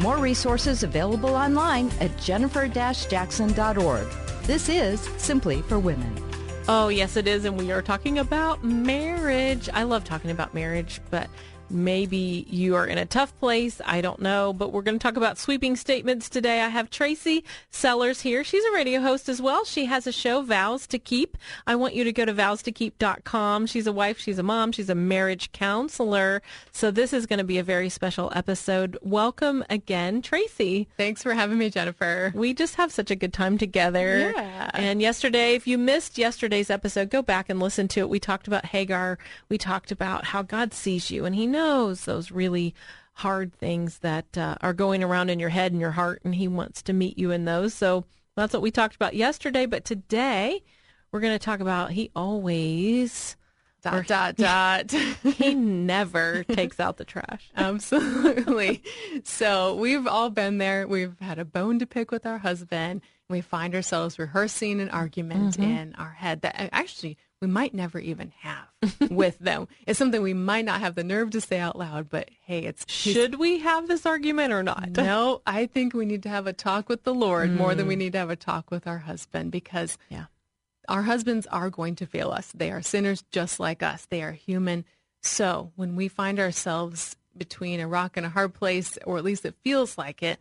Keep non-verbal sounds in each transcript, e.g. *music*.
More resources available online at jennifer-jackson.org. This is Simply for Women. Oh, yes, it is. And we are talking about marriage. I love talking about marriage, but Maybe you are in a tough place. I don't know, but we're going to talk about sweeping statements today. I have Tracy Sellers here. She's a radio host as well. She has a show, Vows to Keep. I want you to go to vowstokeep.com. She's a wife, she's a mom, she's a marriage counselor. So this is going to be a very special episode. Welcome again, Tracy. Thanks for having me, Jennifer. We just have such a good time together. Yeah. And yesterday, if you missed yesterday's episode, go back and listen to it. We talked about Hagar. We talked about how God sees you and he knows knows those really hard things that uh, are going around in your head and your heart, and He wants to meet you in those. So that's what we talked about yesterday. But today, we're going to talk about He always. Dot, dot, *laughs* dot. he never takes out the trash. *laughs* Absolutely. So we've all been there. We've had a bone to pick with our husband. We find ourselves rehearsing an argument mm-hmm. in our head that actually we might never even have *laughs* with them. It's something we might not have the nerve to say out loud, but hey, it's should we have this argument or not? No, I think we need to have a talk with the Lord mm. more than we mm. need to have a talk with our husband because yeah. our husbands are going to fail us. They are sinners just like us. They are human. So when we find ourselves between a rock and a hard place, or at least it feels like it,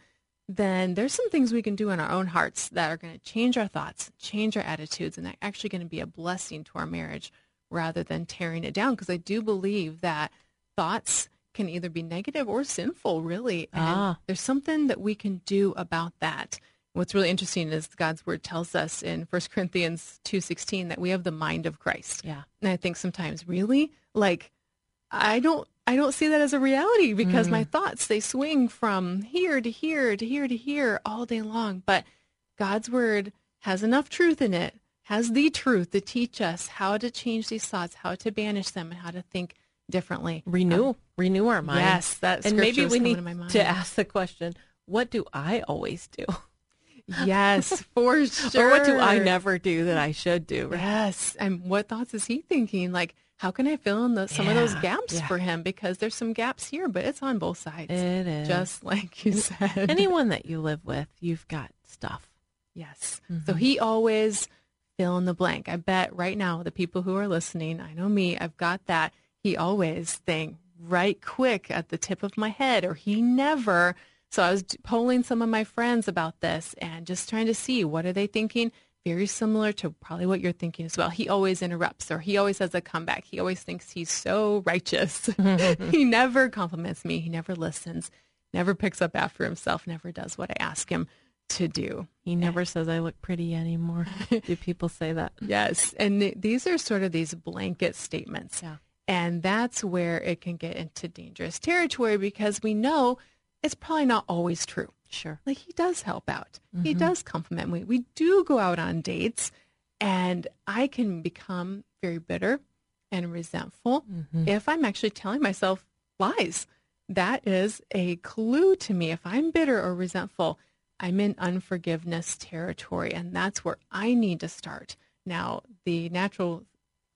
then there's some things we can do in our own hearts that are going to change our thoughts, change our attitudes, and they're actually going to be a blessing to our marriage rather than tearing it down. Because I do believe that thoughts can either be negative or sinful, really. And ah. there's something that we can do about that. What's really interesting is God's word tells us in 1 Corinthians 2:16 that we have the mind of Christ. Yeah. And I think sometimes really like I don't I don't see that as a reality because mm. my thoughts they swing from here to here to here to here all day long. But God's word has enough truth in it, has the truth to teach us how to change these thoughts, how to banish them, and how to think differently. Renew, um, renew our mind. Yes, that and maybe we need to ask the question: What do I always do? Yes, *laughs* for sure. or what do I never do that I should do? Right? Yes, and what thoughts is he thinking? Like how can I fill in the, some yeah, of those gaps yeah. for him? Because there's some gaps here, but it's on both sides. It is. Just *laughs* like you said. Anyone that you live with, you've got stuff. Yes. Mm-hmm. So he always fill in the blank. I bet right now, the people who are listening, I know me, I've got that he always thing right quick at the tip of my head, or he never. So I was polling some of my friends about this and just trying to see what are they thinking very similar to probably what you're thinking as well. He always interrupts or he always has a comeback. He always thinks he's so righteous. *laughs* he never compliments me. He never listens, never picks up after himself, never does what I ask him to do. He never says I look pretty anymore. *laughs* do people say that? Yes. And th- these are sort of these blanket statements. Yeah. And that's where it can get into dangerous territory because we know it's probably not always true. Sure. Like he does help out. Mm-hmm. He does compliment me. We do go out on dates and I can become very bitter and resentful mm-hmm. if I'm actually telling myself lies. That is a clue to me. If I'm bitter or resentful, I'm in unforgiveness territory, and that's where I need to start. Now, the natural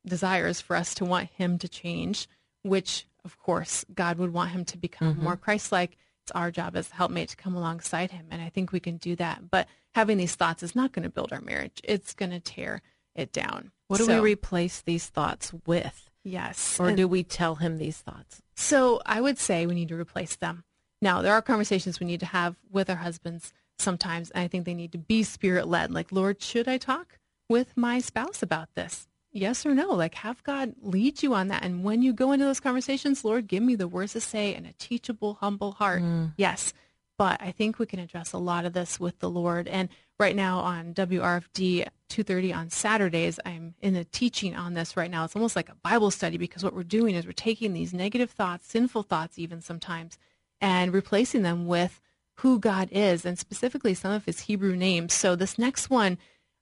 desire is for us to want him to change, which, of course, God would want him to become mm-hmm. more Christ like it's our job as a helpmate to come alongside him. And I think we can do that. But having these thoughts is not going to build our marriage. It's going to tear it down. What do so, we replace these thoughts with? Yes. Or and do we tell him these thoughts? So I would say we need to replace them. Now, there are conversations we need to have with our husbands sometimes. And I think they need to be spirit led. Like, Lord, should I talk with my spouse about this? Yes or no. Like have God lead you on that. And when you go into those conversations, Lord, give me the words to say and a teachable, humble heart. Mm. Yes. But I think we can address a lot of this with the Lord. And right now on WRFD 2.30 on Saturdays, I'm in a teaching on this right now. It's almost like a Bible study because what we're doing is we're taking these negative thoughts, sinful thoughts even sometimes, and replacing them with who God is and specifically some of his Hebrew names. So this next one,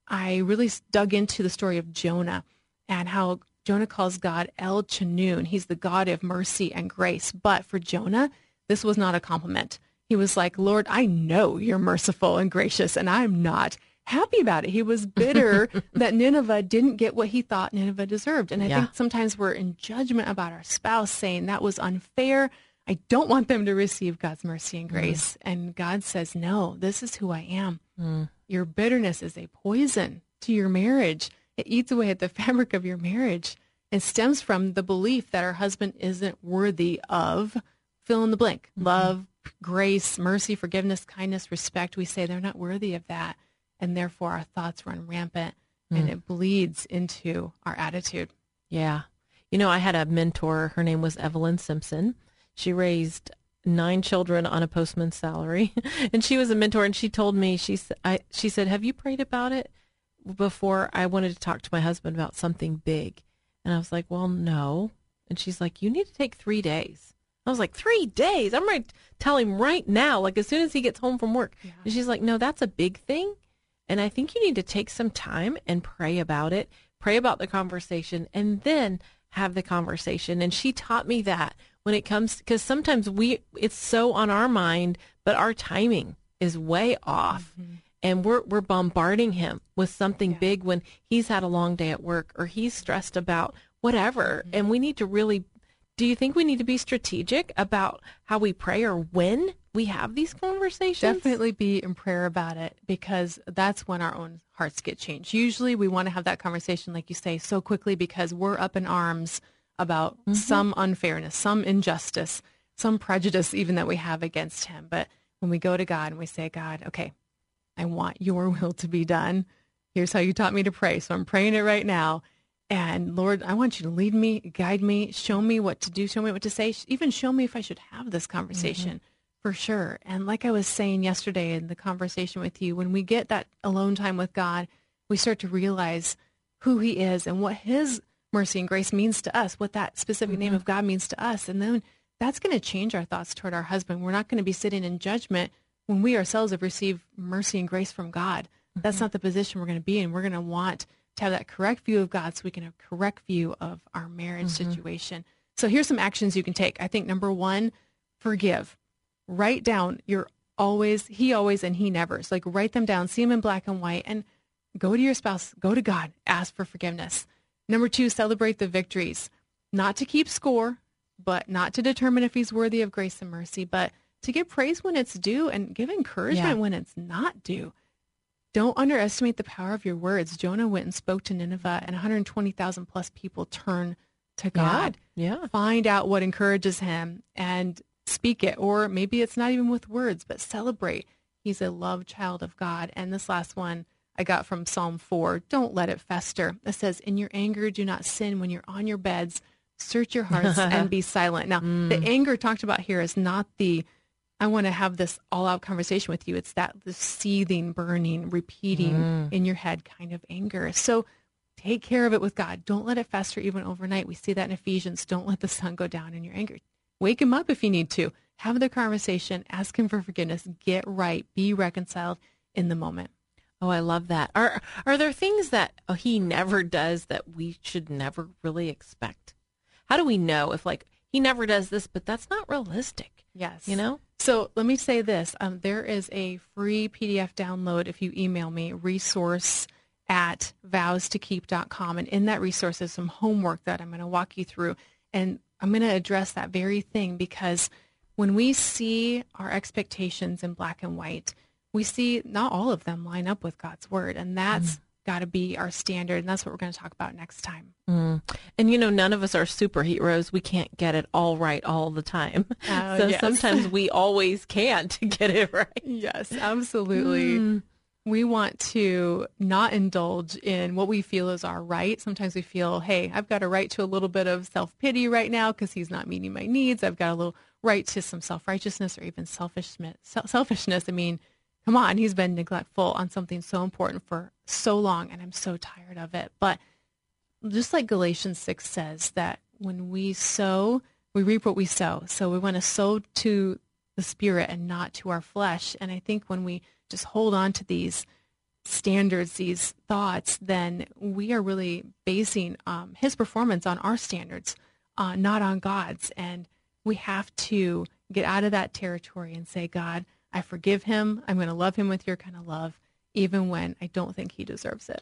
I really dug into the story of Jonah and how Jonah calls God El Chanun. He's the God of mercy and grace. But for Jonah, this was not a compliment. He was like, Lord, I know you're merciful and gracious, and I'm not happy about it. He was *laughs* bitter that Nineveh didn't get what he thought Nineveh deserved. And I Yeah. think sometimes we're in judgment about our spouse saying that was unfair. I don't want them to receive God's mercy and mm. grace. And God says, no, this is who I am. Mm. Your bitterness is a poison to your marriage. It eats away at the *laughs* fabric of your marriage. and stems from the belief that our husband isn't worthy of fill in the blank mm-hmm. love, grace, mercy, forgiveness, kindness, respect. We say they're not worthy of that. And therefore, our thoughts run rampant and mm. it bleeds into our attitude. Yeah. You know, I had a mentor. Her name was Evelyn Simpson. She raised nine children on a postman's salary, *laughs* and she was a mentor. And she told me she I she said, "Have you prayed about it before?" I wanted to talk to my husband about something big, and I was like, "Well, no." And she's like, "You need to take three days." I was like, three days? I'm going to tell him right now, like as soon as he gets home from work. And she's like, no, that's a big thing. And I think you need to take some time and pray about it, pray about the conversation, and then have the conversation. And she taught me that when it comes, because sometimes we, it's so on our mind, but our timing is way off. Mm-hmm. And we're, we're bombarding him with something big when he's had a long day at work or he's stressed about whatever. Mm-hmm. And we need to really, do you think we need to be strategic about how we pray or when we have these conversations? Definitely be in prayer about it because that's when our own hearts get changed. Usually we want to have that conversation, like you say, so quickly because we're up in arms about mm-hmm. some unfairness, some injustice, some prejudice even that we have against him. But when we go to God and we say, God, okay, I want your *laughs* will to be done. Here's how you taught me to pray. So I'm praying it right now. And Lord, I want you to lead me, guide me, show me what to do, show me what to say, even show me if I should have this conversation mm-hmm. for sure. And like I was saying yesterday in the conversation with you, when we get that alone time with God, we start to realize who he is and what his mercy and grace means to us, what that specific name mm-hmm. of God means to us. And then that's going to change our thoughts toward our husband. We're not going to be sitting in judgment when we ourselves have received mercy and grace from God. That's mm-hmm. not the position we're going to be in. We're going to want to have that correct view of God so we can have a correct view of our marriage mm-hmm. situation. So here's some actions you can take. I think number one, forgive. Write down your always, he always, and he never. So like write them down, see them in black and white, and go to your spouse, go to God, ask for forgiveness. Number two, celebrate the victories. Not to keep score, but not to determine if he's worthy of grace and mercy, but to give praise when it's due and give encouragement Yeah. when it's not due. Don't underestimate the power of your words. Jonah went and spoke to Nineveh, and 120,000 plus people turn to God. Yeah. Find out what encourages him and speak it. Or maybe it's not even with words, but celebrate. He's a loved child of God. And this last one I got from Psalm 4 don't let it fester. It says, In your anger, do not sin when you're on your beds. Search your hearts *laughs* and be silent. Now, the mm. anger talked about here is not the I want to have this all out conversation with you. It's that the seething, burning, repeating mm. in your head kind of anger. So take care of it with God. Don't let it fester even overnight. We see that in Ephesians. Don't let the sun go down in your anger. Wake him up if you need to. Have the conversation. Ask him for forgiveness. Get right. Be reconciled in the moment. Oh, I love that. Are are there things that oh, he never does that we should never really expect? How do we know if like he never does this, but that's not realistic? Yes. You know? So let me say this. Um, there is a free PDF download if you email me, resource at vowstokeep.com. And in that resource is some homework that I'm going to walk you through. And I'm going to address that very thing because when we see our expectations in black and white, we see not all of them line up with God's word. And that's got to be our standard. And that's what we're going to talk about next time. Mm. And you know, none of us are superheroes. We can't get it all right all the time. Oh, *laughs* so yes. sometimes we always can't get it *laughs* right. Yes, absolutely. Mm. We want to not indulge in what we feel is our right. Sometimes we feel, hey, I've got a right to a little bit of self pity right now because he's not meeting my needs. I've got a little right to some self righteousness or even selfishness. Selfishness. I mean, come on, he's been neglectful on something so important for so long, and I'm so tired of it. But just like Galatians 6 says that when we sow, we reap what we sow. So we want to sow to the spirit and not to our flesh. And I think when we just hold on to these standards, these thoughts, then we are really basing um, his performance on our standards, uh, not on God's. And we have to get out of that territory and say, God, I forgive him. I'm going to love him with your kind of love, even when I don't think he deserves it.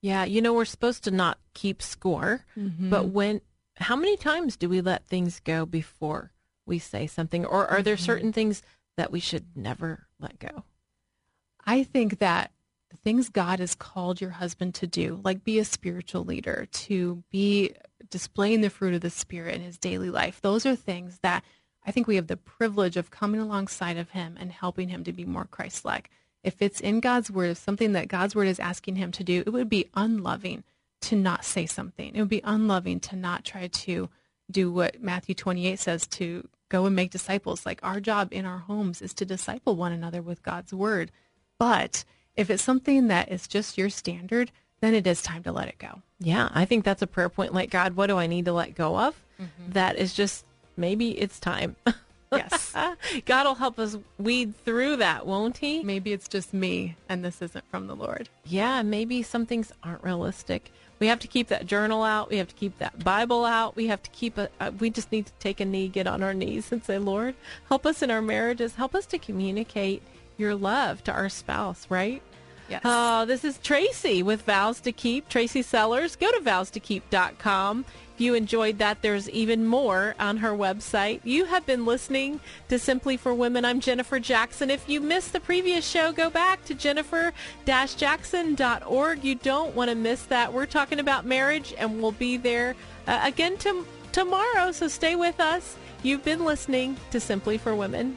Yeah, you know, we're supposed to not keep score, mm-hmm. but when, how many times do we let things go before we say something? Or are there mm-hmm. certain things that we should never let go? I think that the things God has called your husband to do, like be a spiritual leader, to be displaying the fruit of the Spirit in his daily life, those are things that I think we have the privilege of coming alongside of him and helping him to be more Christ like. If it's in God's word, if something that God's word is asking him to do, it would be unloving to not say something. It would be unloving to not try to do what Matthew 28 says to go and make disciples. Like our job in our homes is to disciple one another with God's word. But if it's something that is just your standard, then it is time to let it go. Yeah, I think that's a prayer point. Like, God, what do I need to let go of? Mm-hmm. That is just maybe it's time. *laughs* Yes. God will help us weed through that, won't He? Maybe it's just me and this isn't from the Lord. Yeah, maybe some things aren't realistic. We have to keep that journal out. We have to keep that Bible out. We have to keep a, uh, we just need to take a knee, get on our knees and say, Lord, help us in our marriages. Help us to communicate your love to our spouse, right? Yes. Oh, this is Tracy with Vows to Keep. Tracy Sellers. Go to vowstokeep.com. If you enjoyed that, there's even more on her website. You have been listening to Simply for Women. I'm Jennifer Jackson. If you missed the previous show, go back to jennifer-jackson.org. You don't want to miss that. We're talking about marriage, and we'll be there uh, again to- tomorrow, so stay with us. You've been listening to Simply for Women.